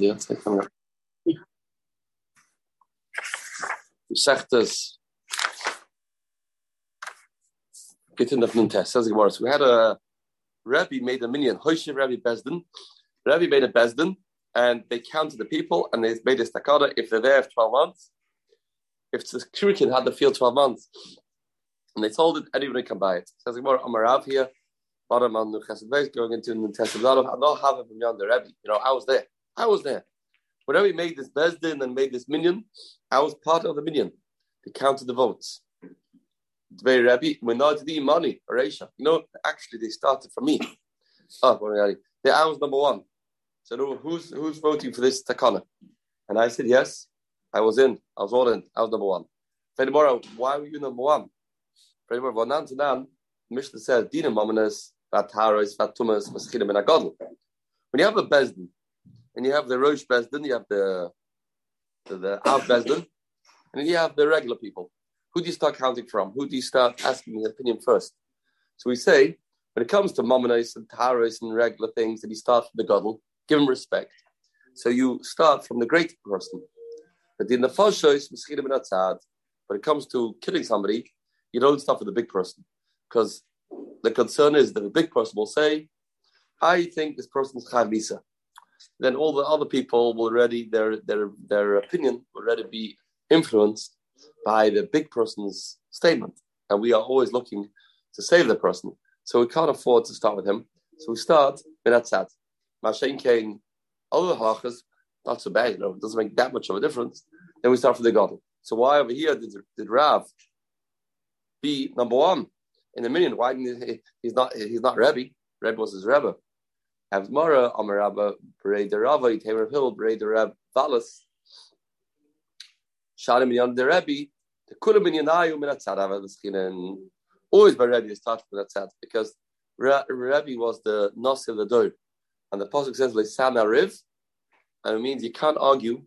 Ja, zeig mal. Sechtes. Get in the Nuntes, says Gemara. So we had a eh, Rabbi made a minion, Hoshev Rabbi Bezdin. Rabbi made a Bezdin, and they counted the people, and they made a stakada if they're there for 12 months. If the shuriken had the field 12 months, and they told it, anybody can buy it. Says Gemara, Amarav here, bottom on the Chesed going into the test of I don't have it from yonder Rebbe. You know, I was there. I was there. Whenever he made this Bezdin and made this minion, I was part of the minion. They counted the votes. Very Rebbe, we're not the money, Aresha. Know, actually, they started from me. Oh, the I was number one. So who's who's voting for this takana? And I said yes. I was in. I was all in. I was number one. Fedimora, why were you number one? Fedimora, Vanan Tanan, Mishnah says, Dina Mamanas, Vataros, Vatumas, Maschidim, and. When you have a Bezdin, and you have the Rosh Bezdin, you have the the, the Av Bezdin, and you have the regular people. Who do you start counting from? Who do you start asking the opinion first? So we say, when it comes to Mamonos and Taharos and regular things, that you start from the Gadol, give him respect. So you start from the great person. But in the Foshois, when it comes to killing somebody, you don't start with the big person. Because the concern is that the big person will say, I think this person's Chav then all the other people will already their their their opinion will already be influenced by the big person's statement, and we are always looking to save the person. So we can't afford to start with him. So we start sad. Mashen Kane, other halachas, not so bad, you know, it doesn't make that much of a difference. Then we start from the God. So why over here did, did Rav be number one in the million? Why didn't he, he's not he's not Rebbe? Rebbe was his Rebbe. Avmara, Amarabba, Berei Rava, Itamer Hill, Berei Rab, Valas, Shadim Yan the Rebbe, the Kulam in Yanayu Minatzadav, and always by Rebbe is touched that because Rebbe was the Nasi of the Dor. And the Pasuk says, Lesana Riv, and it means you can't argue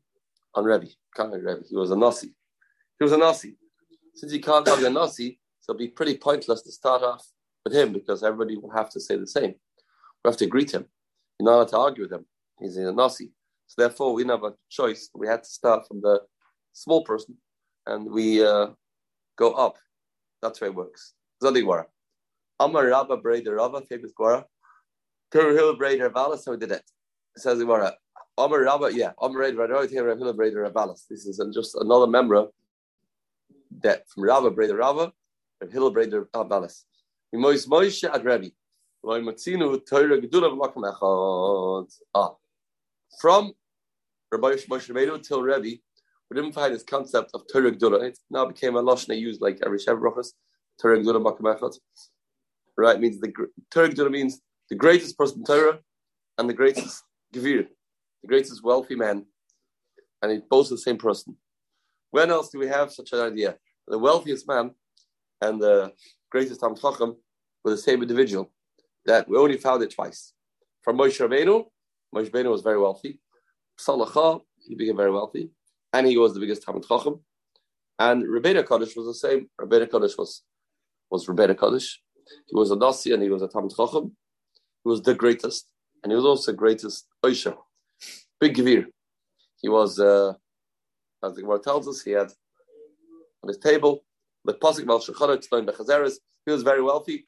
on Rebbe. Can't argue Rebbe. He was a Nasi. He was a Nasi. Since you can't argue a Nasi, so it'll be pretty pointless to start off with him because everybody will have to say the same. We have to greet him. You're to argue with him. He's a Nasi. So therefore, we didn't have a choice. We had to start from the small person and we uh, go up. That's how it works. Zadigwara. Amar Rabba Breder Rabba, famous Gwara. Hill Breder Valas, how we did it. Says Gwara. Amar Rabba, yeah. Amar Hill Breder Valas. This is just another member that from Rabba Breder Rabba, Hill Breder Valas. Moish Moshe at Rebbe. Ah, from Rabbi Rabbeinu till Rebbe, we didn't find this concept of Torah Gdula. It now became a lashon used like every Shev Brachas, Torah Gdula Makamechot. Right, means the Torah Gdula means the greatest person in Torah and the greatest Gevir, the greatest wealthy man, and it's both the same person. When else do we have such an idea? The wealthiest man and the greatest Chacham were the same individual that we only found it twice. From Moshe Rabbeinu, Moshe Rabbeinu was very wealthy. Salacha, he became very wealthy, and he was the biggest Talmud Chacham. And Rebbeinu Kaddish was the same. Rebbeinu Kaddish was was Rebbeinu Kaddish. He was a Nasi and he was a Talmud Chacham. He was the greatest, and he was also the greatest Oisha, big Gevir. He was, uh, as the Gemara tells us, he had on his table the Pasuk Val Shechana He was very wealthy.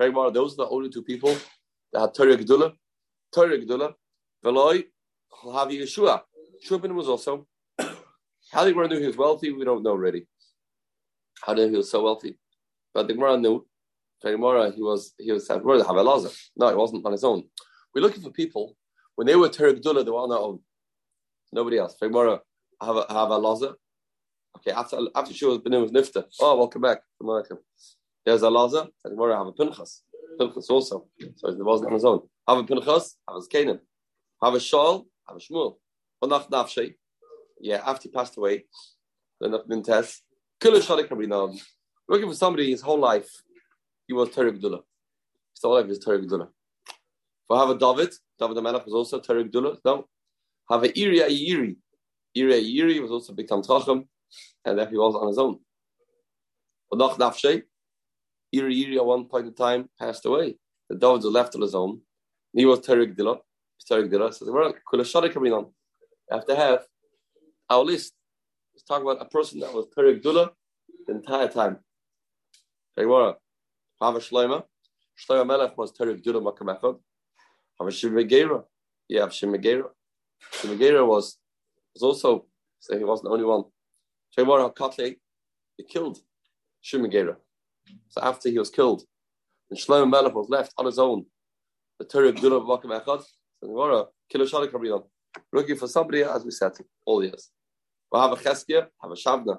Those are the only two people that had Torah Gedula. Torah Gedula. Veloy Havi Yeshua. Shubin was also. How did Gemara knew he was wealthy? We don't know really. How did he was so wealthy? But the Gemara knew. The Gemara, he was he was "Where the Havelaza?" No, he wasn't on his own. We're looking for people when they were Torah Gedula, they were on their own. Nobody else. The Gemara have a have a laza. Okay, after after she was been with Nifta. Oh, welcome back. There's a Laza, and Gemara have a Pinchas. Pinchas also. So it wasn't on his own. Have a Pinchas, have a Canaan. Have a Shaul, have a Shmuel. Onach Nafshe. Yeah, after he passed away, then up Mintes. Kula Shadik Kabrinam. Looking for somebody his whole life, he was Terry Gdula. His whole life is Terry Gdula. For have a David, David the Melech was also Terry Gdula. No. Have a Iri Ayiri. Iri Ayiri was also big Tam Tacham, and that he was on his own. Onach Nafshe. Iri Iri at one point in time passed away. The David was left on his own. He was Terig Dilla. Tarek Dira. Says well, Kula Shari coming on. You have to have our list. Let's talk about a person that was Tarek Dula the entire time. Okay, what? Have a Shloima. Shloima Melech was Tarek Dula Makamechad. Have a Shimegera. Yeah, Shimegera. Shimegera was was also so he wasn't the only one. Shemar HaKatle, he killed Shimegera. So after he was killed, and Shlomo Melech was left on his own, the Torah Gdula B'Makim Echad, so Gemara, Kilo Shalik Rabbi looking for somebody, as we said, all years. We'll have a Cheskia, have a Shavna.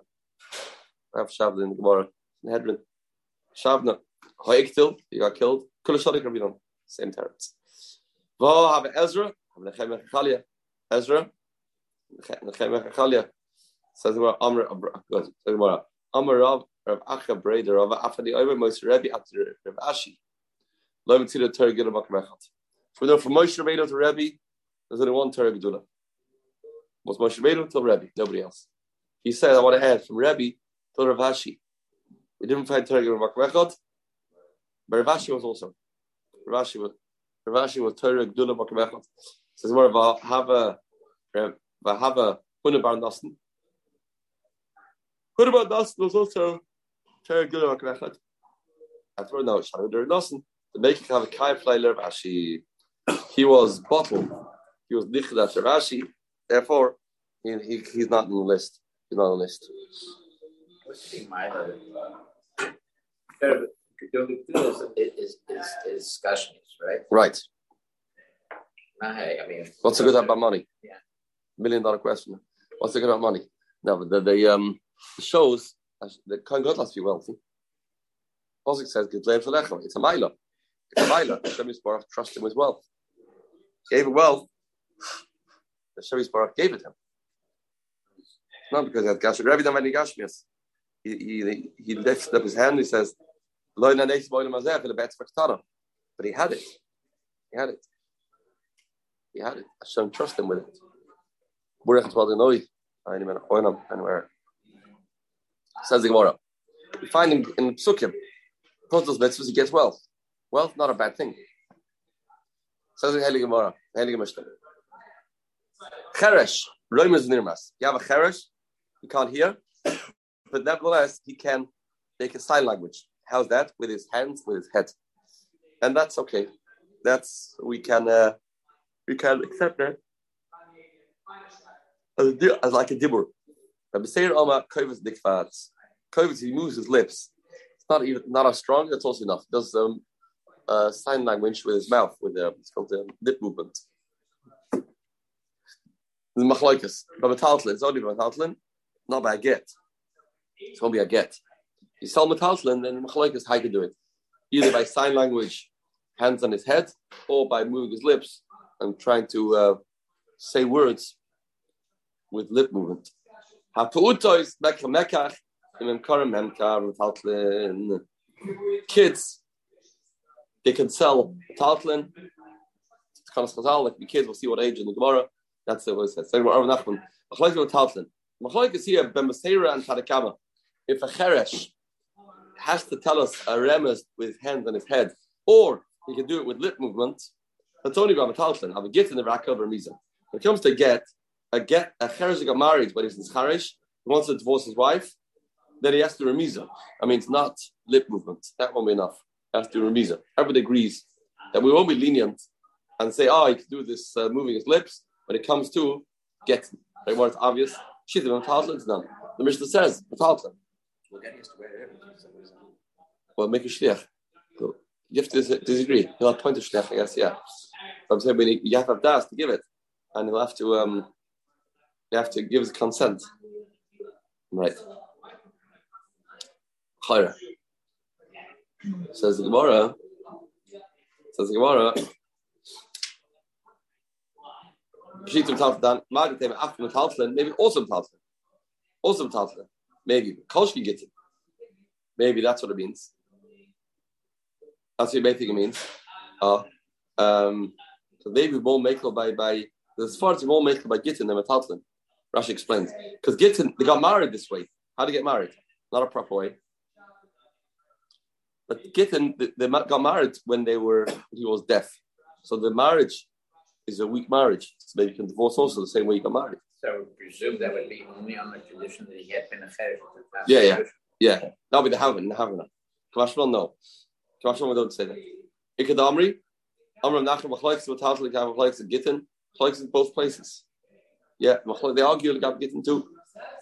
I have Shavna in the Gemara, in Hedron. Shavna, Hoiktil, he got killed. Kilo Shalik Rabbi same terms. We'll have Ezra, have a Nechem Echalia. Ezra, Nechem Echalia. Says the Gemara, Amr, says the Gemara, Amr Rav, Acha Breder, Rav Afadi Oimer, Moshe Rebbe, after Rav Ashi. Lo Mitzira Torah Gila Makamechat. From there, from Moshe Rabbeinu to Rebbe, there's only one Torah Gedula. Was Moshe Rabbeinu till Rebbe, nobody else. He said, I want to add from Rebbe to Rav Ashi. We didn't find Torah Gila Makamechat, but Rav Ashi was also. Rav Ashi was, Rav Ashi was Torah Gedula Makamechat. Says more of have a have a Hunabar was also. I throw now Shadar Nassen. The making of a kai flyer Rashi. He was bottled. He was nichda to Rashi. Therefore, he, he, he's not on the list. He's not on the list. Is, is, is discussions, right? Right. I mean, what's the good about money? Yeah. Million dollar question. What's the good about money? No, but the, the um the shows the Kohen God has to be wealthy. Posik says, It's a mila. It's a mila. Hashem Yisbarach trust him with wealth. Gave him wealth. Hashem Yisbarach gave it him. Not because he had Gashmi. Rabbi done many Gashmias. He, he, he lifted up his hand he says, But he had it. He had it. He had it. Hashem trust him with it. Anywhere. Says the Gemara. We find him in Psukim. Those mitzvahs, he gets wealth. Wealth, not a bad thing. Says the Gemara, Heli Mishnah. Cheresh, Roimus Nirmas. You have a cheresh, he can't hear, but nevertheless, he can make a sign language. How's that? With his hands, with his head. And that's okay. That's, we can, uh, we can accept that as, a, as like a dibur. Rabbi Seir Oma Kovis Dikfats. Kovis, he moves his lips. It's not even not as strong. That's also enough. He does um, uh, sign language with his mouth, with the it's called the lip movement. The machlokes, Rabbi Taltlin, it's only Rabbi Taltlin, not by a get. It's be a get. You sell metaltlin, then machlokes how you do it, either by sign language, hands on his head, or by moving his lips and trying to uh, say words with lip movement. Kids, they can sell Taltlin. Of chazal, like the kids will see what age in the Gemara. That's what it says. So, Rav Nachman. Machlok with Taltlin. Machlok is here, Ben and. If a Cheresh has to tell us a remes with his hands on his head, or he can do it with lip movement, that's only about Taltlin. Have a get in the Rakah or Mizan. When it comes to get, a get a Cheresh got married, but he's in Cheresh, he wants to divorce his wife, then he has to remiza. I mean, it's not lip movement. That won't be enough. He has to remiza. Everybody agrees that we won't be lenient and say, oh, he can do this uh, moving his lips. When it comes to get, right, where it's obvious, she's the metalton, it's done. The Mishnah says, metalton. Well, make a shliach. You have to disagree. He'll appoint a shliach, I guess, yeah. But I'm saying you have to have das to give it. And he'll have to, um, you have to give consent. Right. Chayra. Says the Gemara. Says the Gemara. Talfdan, maybe also Metalflin. Also Metalflin. Maybe. Kolshki Gittin. Maybe that's what it means. That's what you may think it means. Uh, um, so maybe more makel by by far as more makel by Gittin than Metalflin. Rashi explains. Because Gittin, they got married this way. How to get married? Not a proper way. But Gittin, they got married when they were he was deaf. So the marriage is a weak marriage. So maybe you can divorce also the same way you got married. So I would presume that would be only on the condition that he had been a. Yeah, yeah. Yeah, that'll be the Havana. The Havana. Kamashmal, no. Kamashmal, we don't say that. Ikadamri, Amram Nachem house like Machlekes and Gittin, Machlekes in both places. Yeah, they argue about Gittin too.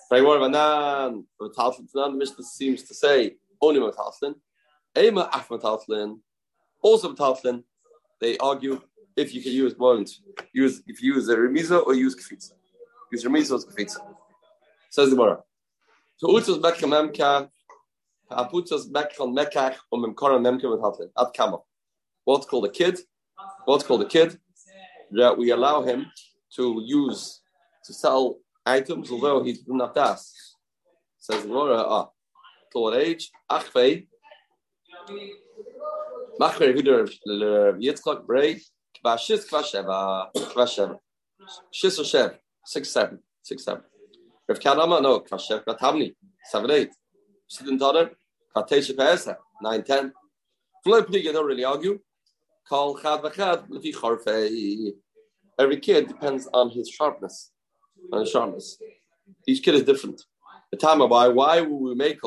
Very more Vanan, Matalslin, the Mishnah seems to say only Matalslin. Ema Af Matalslin, also Matalslin. They argue if you can use one, use if you use a remiza or use kfitza. Use remiza or kfitza. Says the Gemara. So utzos mekka memka, aputzos mekka mekach um memkara memka Matalslin. At kama. What's called a kid? What's called a kid? That we allow him to use to sell items, although he he's not das. Says Gemara, ah, to what age? Achvei. Machver Huder Yitzchak Brei. Kbashis Kvasheva. Kvasheva. Shis or Shev. Six, seven. Rav Kadama, no. Kvashev. Seven, eight. Nine, ten. Floyd Pliga don't really argue. Chad Vachad. Charfei. Every kid depends on his sharpness. On sharpness. Each kid is different. The time why, why would we make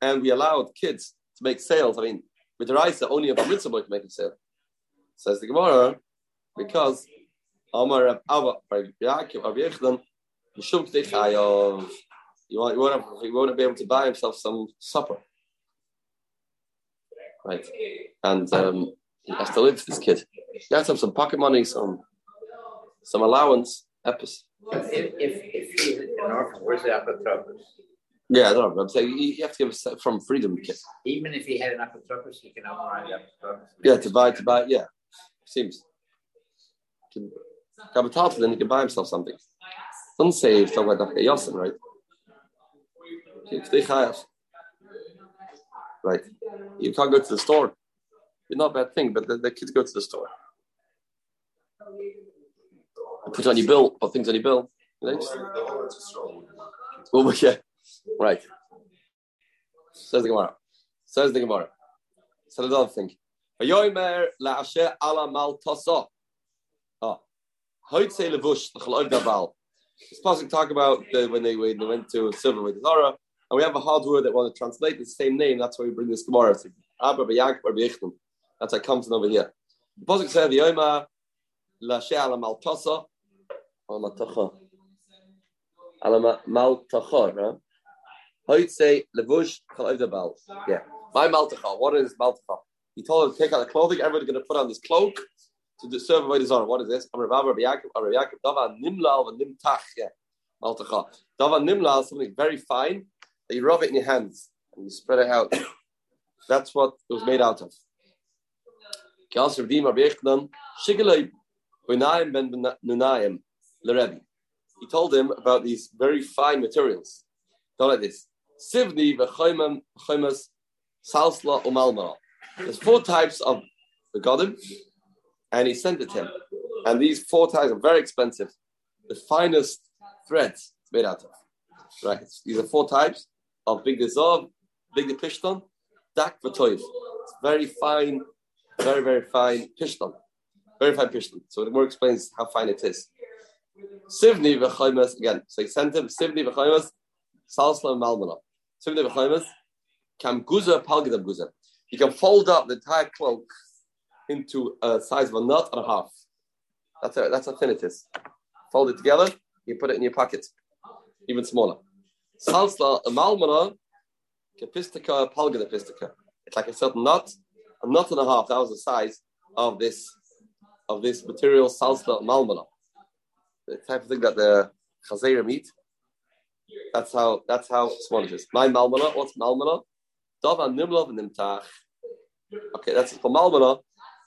and we allowed kids to make sales? I mean, with the only a bar mitzvah can make a sale. Says the Gemara, because Amar Abba Yaakov Yechdan, you want to be able to buy himself some supper, right? And um, he has to live this kid. He has to have some pocket money, some some allowance. If if if an orphan, where's the apotropos? Yeah, I don't know. I'm saying you have to give from freedom. Even if he had an apotropos, he can override the apotropos. Yeah, to buy, to buy, yeah. Seems. To then he can buy himself something. Don't say something like that. Yosin, right? Right. You can't go to the store. It's not a bad thing, but the, the kids go to the store. Put on your bill, put things on your bill. You know, well, yeah. Right. Says the Gemara. Says the Gemara. So another thing. Vayomer la'asher ala mal tosa. Oh. Hoitze levush l'chaloiv daval. It's possible to talk about the, when they when they went to silver with the Torah, and we have a hard word that want to translate the same name. That's why we bring this Gemara. Abba b'Yaakov or b'Yichtim. That's how it comes over here. The pasuk says Vayomer la'asher ala mal tosa. Ala mal tocha. Ala mal tocha, right? Say levush bal. Yeah. My maltacha. What is maltacha? He told him to take out the clothing. Everybody's going to put on this cloak to serve away the zara. What is this? I'm Rabbi Yaakov. Rabbi Yaakov. Dava nimlal nimtach. Yeah. Maltacha. Dava nimlal something very fine that you rub it in your hands and you spread it out. That's what it was made out of. Kals Rabbi Rabbi Yechdan. Shigalei. Ben Nunayim. Lerebi. He told him about these very fine materials. Don't like this. Sivni v'choimas salsla umalma. There's four types of the begodim, and he sent it to him. And these four types are very expensive. The finest threads made out of. Right. These are four types of big dissolve, big the pishton, dak v'toiv. It's very fine, very, very fine pishton. Very fine pishton. So the more explains how fine it is. Sivni v'choimas, again, so he sent him Sivni v'choimas, salsla malmana. Sivne b'chaymas, kam guza palgadam guza. You can fold up the entire cloak into a size of a nut and a half. That's a, that's a thin it is. Fold it together, you put it in your pocket, even smaller. Salsa, a malmana, kapistika, palgada pistika. It's like a certain nut, a nut and a half. That was the size of this of this material, salsa malmana. The type of thing that the chazera meat. That's how that's how small it is. My malmana, what's malmana? Dava nimlav nimtach. Okay, that's for malmana.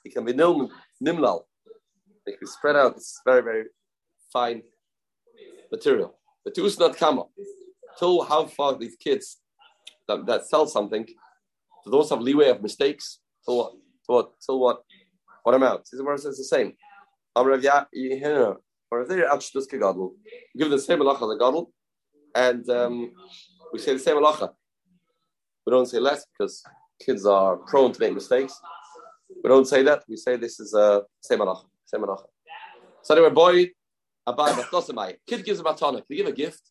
It can be nim, nimlal. It can spread out. It's very very fine material. Two is not kama. Till how far these kids that, that sell something, do those have leeway of mistakes? Till what? Till what? Till what? What amount? See, the says the same. Give the same halacha as a gadol and um, we say the same halacha. We don't say less because kids are prone to make mistakes. We don't say that. We say this is a same halacha. Same halacha. So anyway, boy, about. Kid gives a matana. Can you give a gift?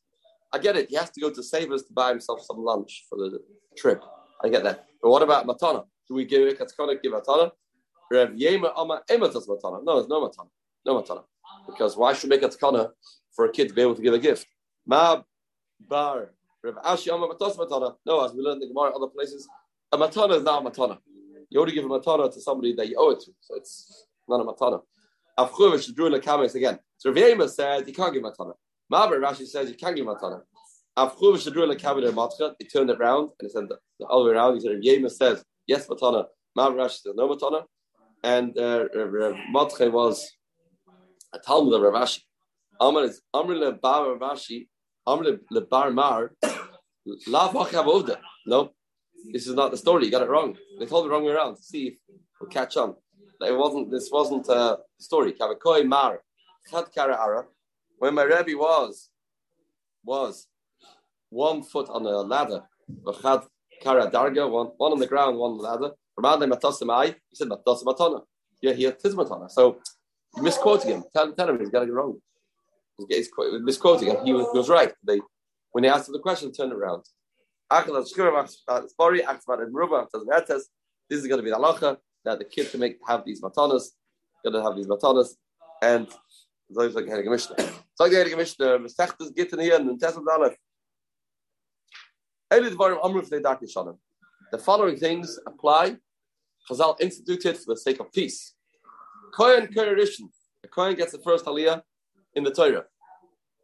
I get it. He has to go to Savers to buy himself some lunch for the trip. I get that. But what about matana? Do we give it katkana, give matana? Rev Yema Ama Ematas matana. No, it's no matana. No matana. Because why should we make a tkana for a kid to be able to give a gift? Ma bar. No, as we learned in the Gemara other places, a matana is not a matana. You only give a matana to somebody that you owe it to. So it's not a matana. Avchuvish drew in the comments again. So Rav said you can't give matana. Maber Rashi says you can't give matana. Avchuvish drew in the cabinet matcha. He turned it around and he said the, the other way around. He said Rav says yes matana. Maber Rashi said no matana. And uh, Rav Matche was a Talmud of Rav Ashi. Amr is Amr le Bar Rashi. Amr le Bar Mar. La No, this is not the story. You got it wrong. They told it the wrong way around. See if we'll catch on. It wasn't. This wasn't uh, a story. Kavakoi Mar. Chat Kara Ara. When my Rebbe was was one foot on a ladder. V'chad Kara Darga. One one on the ground, one on the ladder. He said Matasamatana. Yeah, he had Tizmatana. So misquoting him. Tell, tell him he's got it wrong. He's, he's misquoting him. He was, he was right. They when they asked him the question, turn around. This is going to be the halacha that the kid can make have these matanas, going to have these matanas, and those like Heilige Mishnah. So the Heilige Mishnah, Mesechtes Gittin here and Tesel Dalef. The following things apply. Chazal instituted for the sake of peace. Kohen Kohen The Kohen gets the first aliyah in the Torah.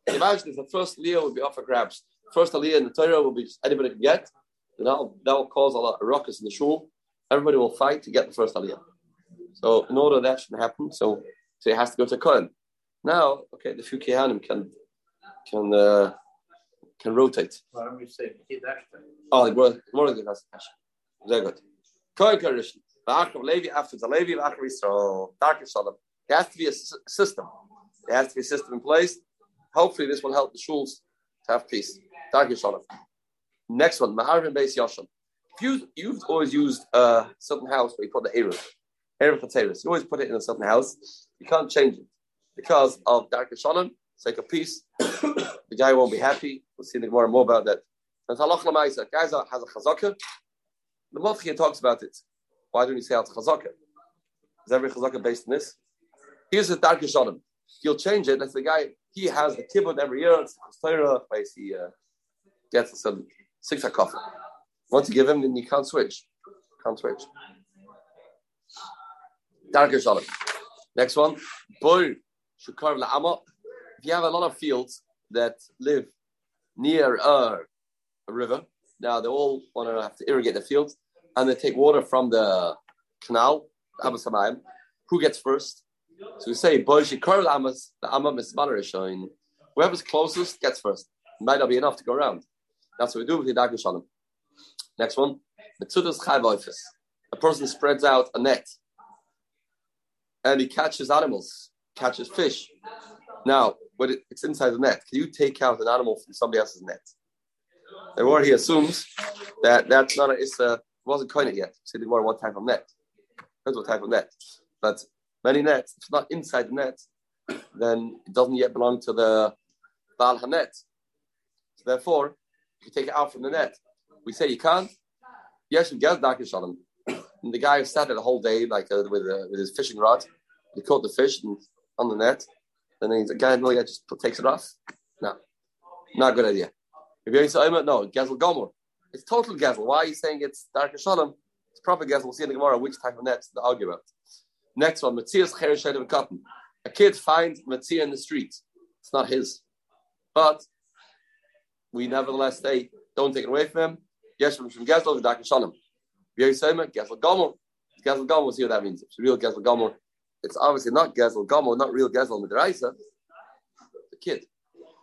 Imagine if the first aliyah would be off for grabs. First aliyah in the Torah will be anybody can get. And that'll, that'll cause a lot of ruckus in the shul. Everybody will fight to get the first aliyah. So in order that shouldn't happen, so, so it has to go to Kohen. Now, okay, the few Kehanim can can uh, can rotate. Why don't we say Oh, more more than. Very good. Kohen Karishn. Ba'achav Levi after the Levi Ba'achav Yisrael. Dark Shalom. There has to be a system. There has to be a system in place. Hopefully, this will help the shuls to have peace. Dark Shalom. Next one, Maharvin Beis Yasham. If you, you've always used a certain house where you put the Eruv, Eruv Chateris. You always put it in a certain house. You can't change it because of Dark Shalom, sake of peace. the guy won't be happy. We'll see more and more about that. And Halach Lamaisa, guy uh, has a chazaka. The Mothia talks about it. Why don't you say it's chazaka? Is every chazaka based on this? Here's the Dark Shalom. He'll change it. That's the guy. He has the kibbutz every year. It's the Torah place. He uh, gets some six a coffee. Once you give him, then you can't switch. Can't switch. Darker Shalom. Next one. Boy, Shukar La'ama. If you have a lot of fields that live near a river, now they all want to have to irrigate the fields, and they take water from the canal. Who gets first? So we say, Boy, Shukar La'amas, the Amma Mismanar showing. Whoever's closest gets first. Might not be enough to go around. That's what we do with the Darker Shalom. Next one. Metzudas chayv A person spreads out a net and he catches animals, catches fish. Now, when it's inside the net, can you take out an animal from somebody else's net? And what he assumes that that's not a, it wasn't coined yet. See the what type of net. Depends what type of net. But many nets, if it's not inside the net, then it doesn't yet belong to the Baal Hanet. So therefore, you take it out from the net. We say you can't. Yes, you get Daki Shalom. And the guy who sat there the whole day, like uh, with uh, with his fishing rod. He caught the fish and, on the net. And then he's like, guy really just takes it off. No, not a good idea. If you're saying no, Gezel Gomer. It's total Gezel. Why are you saying it's Dark Shalom? It's proper Gezel. We'll see in the Gemara which type of net to argue about. Next one, Matthias Chereshed of cotton. A kid finds Matzia in the street. It's not his. But we nevertheless say, don't take it away from him. Yes, from Gesel, V'dak Shalom. V'yosema, Gesel Gomer. Gesel Gomer, see what that means. It's real Gesel Gomer. It's obviously not Gesel Gomer, not real Gesel Midraisa. The kid.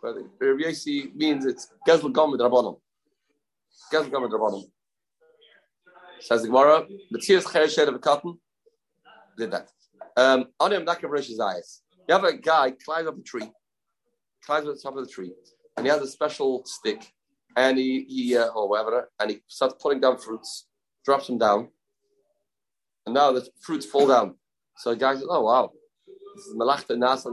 But Rabbi means it's Gesel Gomer Drabonim. Gesel Gomer Drabonim. Says the Gemara, Matthias Chereshed of a cotton did that. Um, on him, that his eyes. You have a guy climbs up a tree, climbs up the top of the tree, and he has a special stick, and he, he uh, or whatever, and he starts putting down fruits, drops them down, and now the fruits fall down. So the guy says, "Oh wow, This is Malachta Nas.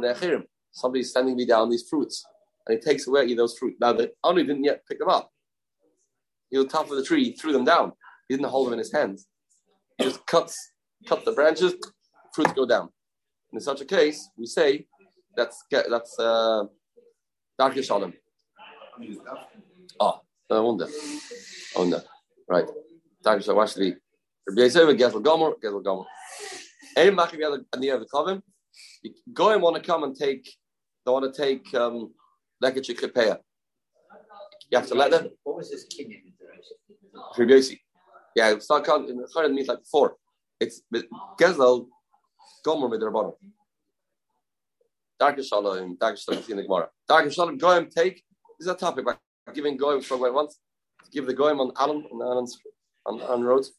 Somebody's sending me down these fruits, and he takes away those fruits. Now the owner didn't yet pick them up. He top of the tree, he threw them down. He didn't hold them in his hands. He just cuts, cut the branches, fruits go down. And in such a case, we say that's that's uh, Dark Shalom. Oh, no wonder. Wonder. Right. Dark Shalom. Actually, Rabbi Yisrael, Gezel Gomer, Gezel Gomer. Any Machim Yad the go and want to come and take, they want to take um, Lekach Klipeya. You have to let them. What was this Kenyan Rabbi. Yeah, it's not it means like four. It's Gezel Gomer with the Rabbanim. Dark Shalom, Dark Shalom, in the Gemara. Dark Shalom, Goyim take, this is a topic, by giving Goyim, for going once, give the Goyim on Alan, on Alan's, on, on roads.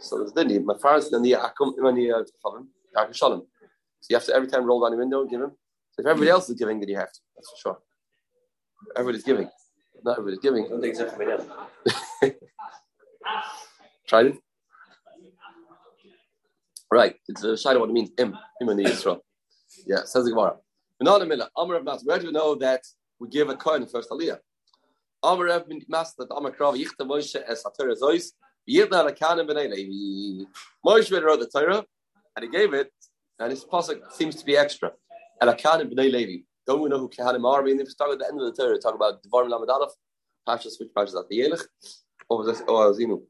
So there's the need. My father's the Nia Akum, Nia Chavim, Dark Shalom. So you have to every time roll down the window give him. So if everybody else is giving, then you have to. That's for sure. Everybody's giving. Not everybody's giving. I don't think else. Tried it? Right. It's a shadow what it means. Im. Im in the Yisrael. Yeah, says the Gemara. Where do we know that we give a coin the first aliyah? Amar Rav Master Amar Krav Yichta Moshe Es HaTorah Zois Yidna Lakanim B'nei Levi. Moshe wrote the Torah and he gave it, and his pasuk seems to be extra. And Lakanim B'nei Levi. Don't we know who Kahanim are? Mean, if we start at the end of the Torah, talk about Devarim Lamed Aleph, Pashas, which Pashas at the Yelech, or Zinu.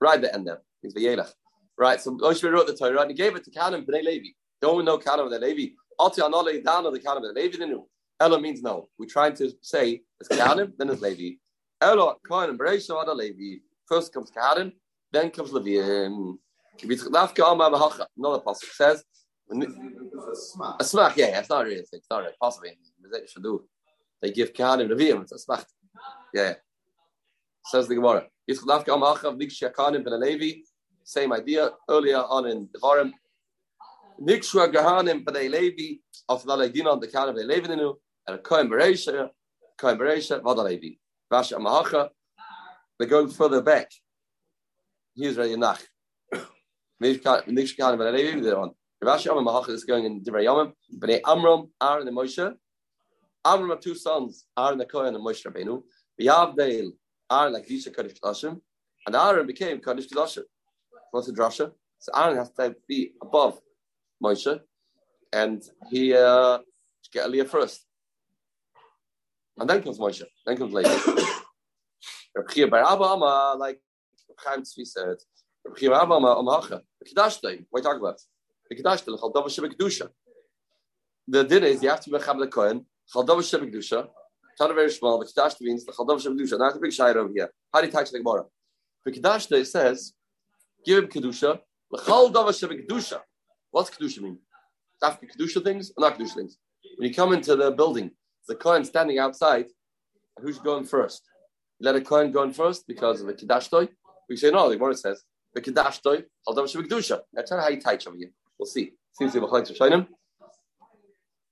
Right at the end there. It's the Yelech. Right, so Moshe wrote the Torah and he gave it to Kahanim B'nei Levi. Don't we know Kahanim B'nei Levi? Ati Anole Dana the Kahanim B'nei Levi, new. Ella means no. We're trying to say it's Kahanim, then it's Levi. Ella, Kahanim, Bereisha, Ada Levi. First comes Kahanim, then comes Levium. Another pasuk says, a smach, yeah, it's not really, it's not really, possibly. They give Kahanim Levium, it's a smach. Yeah. Says the Gemara. Same idea earlier on in the Devarim. Nikshua Gahanim B'nai Levi of the Leidina on the Kahanim B'nai Levi Ninu and a Kohen Bereisha, Kohen Bereisha, Vada Levi. Vasha Mahacha. They're going further back. Here's Rei Nach. Nikshua Gahanim B'nai Levi, they're on. Rashi Amram Mahacha is going in Divrei Yomim. B'nai Amram, Aaron and Moshe. Amram have two sons, Aaron the Kohen and Moshe Rabbeinu. V'yavdeil, Aaron like Visha Kodesh Kedashim. And Aaron became Kodesh Kedashim. What's the drasha? So Aaron has to be above Moshe, and he uh, get Aliyah first, and then comes Moshe, then comes later. Chia Bar Abba like Chaim Tzvi said, Chia Bar Abba Amacha. What are you talking about? The din is you have to be Mechab the Kohen, Chal Dava Shebek Kedusha. Tana very small. The Kedash means the Chal Dava Shebek Kedusha. Now, a big shayr over here. How do you touch the Gemara? The Kedash Day says, give him Kedusha. Chal Dava Shebek Kedusha. What's kedusha mean? After kedusha things or not kedusha things? When you come into the building, the kohen standing outside, who's going first? You let a kohen go in first because of the kedash. We say no. The Gemara says the kedash toy. Haldam shevik kedusha. That's how you teach over here. We'll see. Seems to be a shaynim.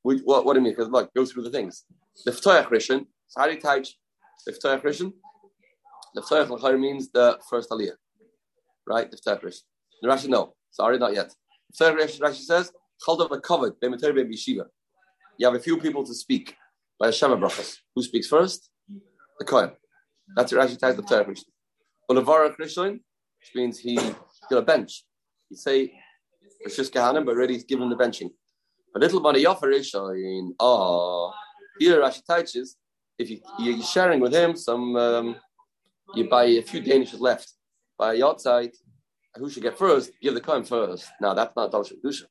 What, what do you mean? Because look, go through the things. The ftoyach rishon. So how do you teach the ftoyach rishon? The ftoyach l'chayr means the first aliyah, right? The ftoyach rishon. The Rashi no. Sorry, not yet. Third Rashi says, Chaldav covered yeshiva. You have a few people to speak by Hashem brachas. Who speaks first? The Kohen. That's what Rashi ties the third Rishon. Ulavara Krishon, which means he got a bench. He say it's just Kahanim, but already he's given the benching. A little money Yofa Rishon. Oh, here Rashi teaches if you, you're sharing with him some, um, you buy a few Danishes left. By a outside, who should get first? Give the coin first. Now that's not Davash Kedusha.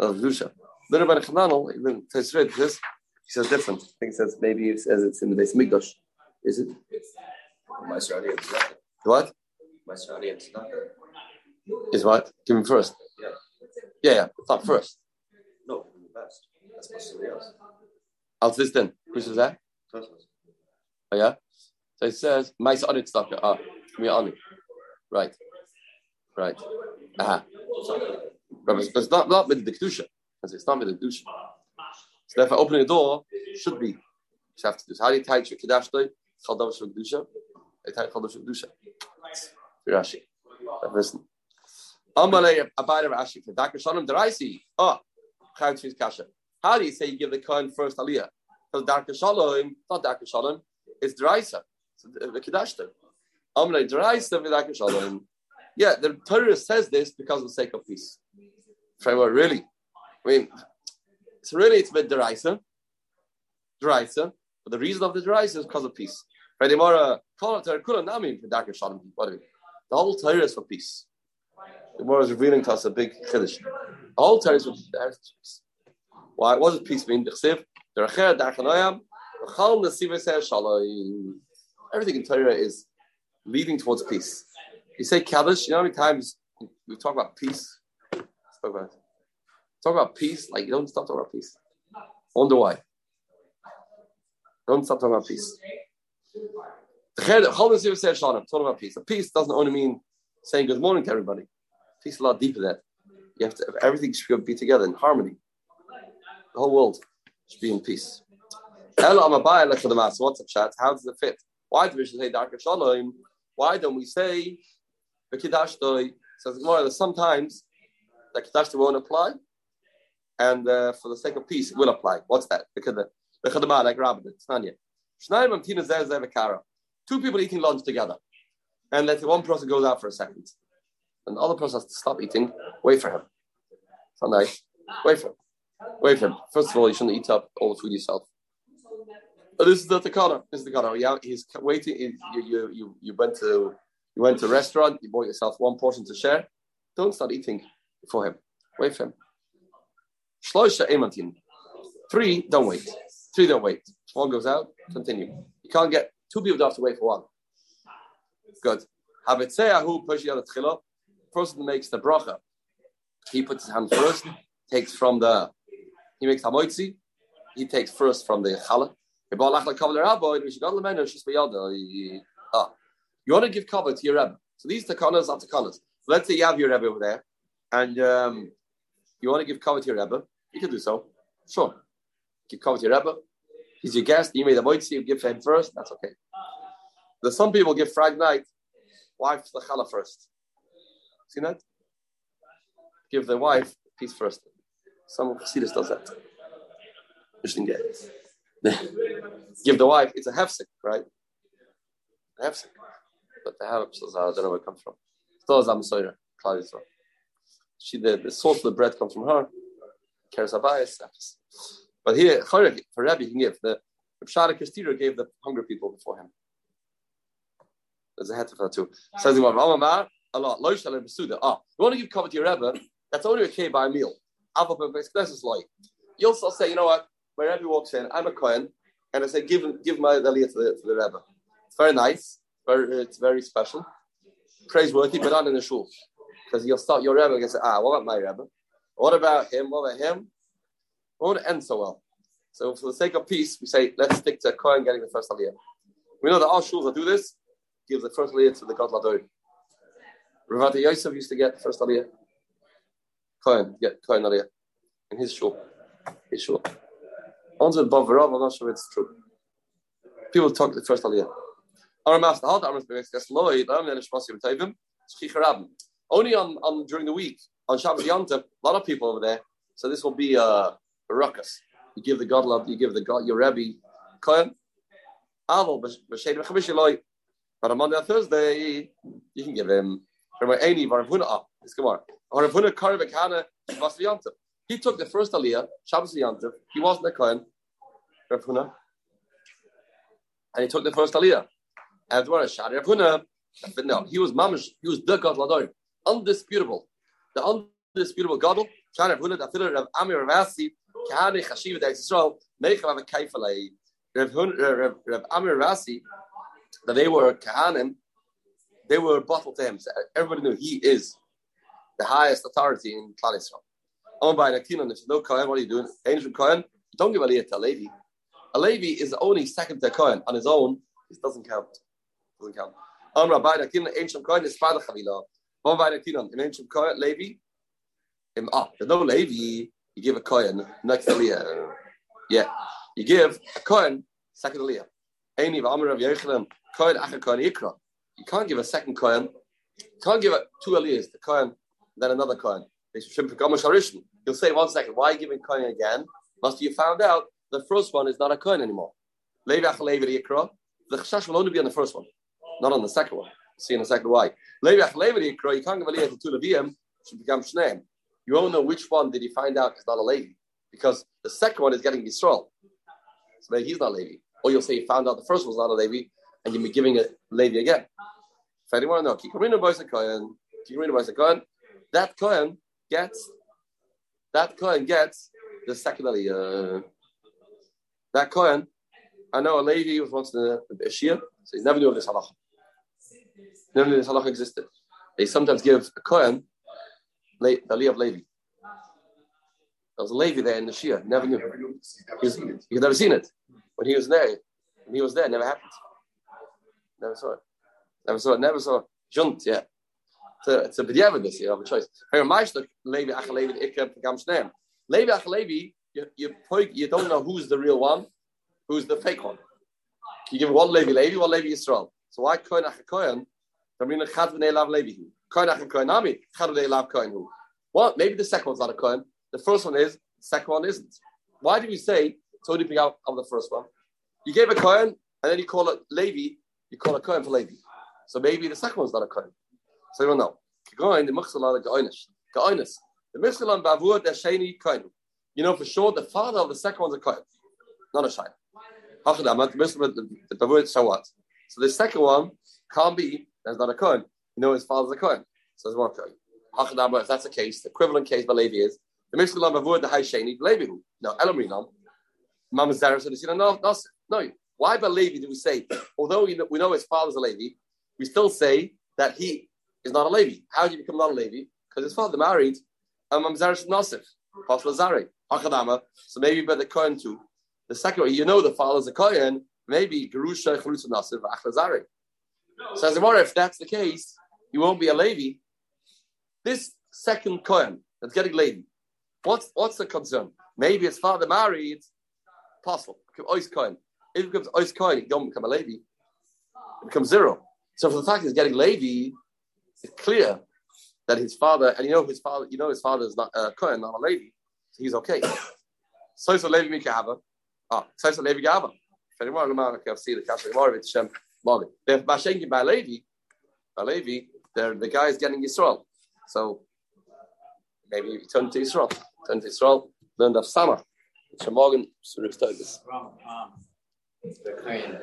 Davash Kedusha. Little by the Chananel, even Tesred, this he says different. I think he says maybe it says it's in the base Mikdash. Is it? What? Is what? Give him first. Yeah. Yeah, yeah. It's first. No, the best. That's be else. How's this then? Who says that? Oh yeah. So it says, "My son, it's not ah, me on Right. Right. Aha. But it's not, not with the Kedusha. It's not with the Kedusha. So therefore, opening the door should be. You have to do. So how do you tie your Kedash Day? Chaldav Shul Kedusha. They tie Chaldav Shul Kedusha. Rashi. Listen. Amalei Abayda Rashi for Dakar Shalom Deraisi. Ah, oh, Chayav Kasha. How do you say you give the Kohen first Aliyah? Because Darka Shalom, not Darka Shalom, it's Deraisa. It's the Kedashta. Amrei Deraisa V'Darka Shalom. Yeah, the Torah says this because of the sake of peace. Framework, really? I mean, so really it's with Deraisa. Deraisa. But the reason of the Deraisa is because of peace. Right? The whole Torah is for peace. The Gemara is revealing to us a big chiddush. The whole Torah is peace. Why? What does peace? Everything in Torah is leading towards peace. You say Kaddish, you know how many times we talk about peace? Talk about, talk about peace, like you don't stop talking about peace. wonder why. Don't stop talking about peace. Talking about peace. A peace doesn't only mean saying good morning to everybody. Peace is a lot deeper than that. You have to everything should be together in harmony. The whole world should be in peace. What's up, chat? How does it fit? Why do we say Dark Shalom? Why don't we say the Kiddashtoi? Says Gemara sometimes the Kiddashtoi won't apply, and uh, for the sake of peace, it will apply. What's that? Because the Chadamah, like Rabbi, it's Tanya. Two people eating lunch together, and let's say one person goes out for a second, and the other person has to stop eating. Wait for him. So nice. Wait for him. Wait for him. First of all, you shouldn't eat up all the food yourself. Oh, but this is the takana. This is the takana. Yeah, he's waiting. You, you, you, you went to you went to a restaurant. You bought yourself one portion to share. Don't start eating for him. Wait for him. Three, don't wait. Three, don't wait. One goes out, continue. You can't get two people to have to wait for one. Good. Havitzeahu pushiyat tchila. Person makes the bracha. He puts his hand first, takes from the he makes hamoitzi, he takes first from the challah. Ah, you want to give cover to your Rebbe. So these takanas are takanas. So let's say you have your Rebbe over there, and um, you want to give cover to your Rebbe. You can do so. Sure. Give cover to your Rebbe. He's your guest. You made a moitzi. You give him first. That's okay. There's some people give frag night, wife the challah first. See that? Give the wife peace first. Some Chassidus does that. Interesting Give the wife, it's a hefsek, right? A hefsek. But the hefsek, I don't know where it comes from. Zam Soyer, She, the, the source of the bread comes from her. But here, for Rabbi, he can give. The Shara Kastira gave the hungry people before him. There's a head of that too. Says a lot. Ah, you want to give cover to your Rebbe? That's only okay by a meal. You'll still say, you know what? My Rebbe walks in, I'm a Kohen, and I say, give give my Aliyah to the, to the Rebbe. It's very nice, very, it's very special, praiseworthy, but not in the shul. Because you'll start your Rebbe and say, ah, what about my Rebbe? What about him? What about him? It won't end so well. So for the sake of peace, we say, let's stick to a Kohen getting the first Aliyah. We know that all shuls that do this give the first Aliyah to the God Lador. Ravati Yosef used to get first Aliyah. Kohen, get Kohen Aliyah. In his shul. His shul. In Bavarov, I'm not sure if it's true. People talk the first Aliyah. Only on, on during the week, on Shabbos Yom a lot of people over there. So this will be a, a ruckus. You give the God love, you give the God your Rebbe Kohen. But on Monday and Thursday, you can give him. Gemara. Ah, he took the first Aliyah, Shabbos Yantiv. He wasn't a Kohen, Rav Huna. And he took the first Aliyah. And a Shari Rav Huna. But no, he was mamish, he was the God Lador. Undisputable. The undisputable God. Shari Rav Huna, the filler of Amir Ravasi, Kahane Chashiv Deis Yisrael, Mechav Kaifalei. Rav Amir Ravasi, that they were Kahanim, they were bottled to him. So everybody knew he is the highest authority in Klal Yisrael. Owned by an if there's no Kohen, what are you doing? Angel Kohen, don't give Aliyah to a Levi. A Levi is only second to a Kohen on his own. This doesn't count. Doesn't count. Amra by an ancient Kohen is Father Chavila. Owned by an an ancient Kohen, Levi. Him up. Ah, there's no Levi. You give a Kohen next Aliyah. Yeah. You give a Kohen second Aliyah. Any Amr of Yechanan, Kohen Acha Kohen. You can't give a second Kohen. You can't give a two Aliyahs, the Kohen, then another Kohen. You'll say, one second, why are you giving coin again? Must you found out the first one is not a coin anymore. The chashash will only be on the first one, not on the second one. See in a second why. You can't give a to two Levium should become Shneim. You won't know which one did he find out is not a Levi because the second one is getting Yisrael. So maybe he's not Levi. Or you'll say he found out the first one one's not a Levi and you'll be giving a Levi again. If anyone know, Kikarina a Kohen, Kikarina a Kohen, that Kohen gets that Kohen gets the second uh, that Kohen, I know a lady was once in the, Shia, so he never knew of this halacha. Never knew this halacha existed. They sometimes give a Kohen the Aliyah of Levi. There was a Levi there in the Shia, never knew. He, was, never seen it. When he was there, when he was there, never happened. Never saw it. Never saw it. Never saw Junt, yeah. It's a, b'diavad this, you have a choice. Levi Achalevi Ikra Pagam Shneim. Levi Achalevi you, you, don't know who's the real one, who's the fake one. You give one Levi Levi, one Levi Yisrael. So why Kohen Achakohen? Tamrina Chad B'nei Lav Levi. Kohen Achakohen Nami, Chad B'nei Lav Kohen who? Well, maybe the second one's not a Kohen. The first one is, the second one isn't. Why do we say big out of the first one? You gave a Kohen, and then you call it Levi, you call a Kohen for Levi. So maybe the second one's not a Kohen. So you don't know. The Muxalah, the Geoinish. Geoinish. The Muxalah, Bavur, the Sheni, Kohen you know for sure the father of the second one's a kohen, not a shayla. So the second one can't be that's not a kohen. You know his father's a kohen, so there's one kohen. If that's the case, the equivalent case by Levi is the Mishkalam avoid the high sheni Levi. No, Elamrinam. Mama Zara said, no, no, no. Why by Levi do we say, although we know, we know his father's a Levi, we still say that he is not a Levi? How did he become not a Levi? Because his father married um, Mam Zara Nasif, Pasha Zari. So maybe by the Kohen too. The second one, you know the father's a Kohen, maybe Gerusha Chalusa Nasir Achazari. So as a matter, if that's the case, you won't be a Levi. This second Kohen that's getting Levi, what's what's the concern? Maybe his father married possible. Ois Kohen. If it becomes Ois Kohen, you don't become a Levi. It becomes zero. So for the fact he's getting Levi, it's clear that his father, and you know his father, you know his father is not a uh, Kohen, not a Levi he's okay. So so Levi Mikahava. Ah, so so Levi Gava. If anyone can see the Kasha Morovitz Shem Mali. They're Bashengi by Levi. By Levi, they're, the guy is getting Yisrael. So maybe you turn to Israel. Turn to Israel, learn of Sama. Shemorgan, Surik Togus. The kind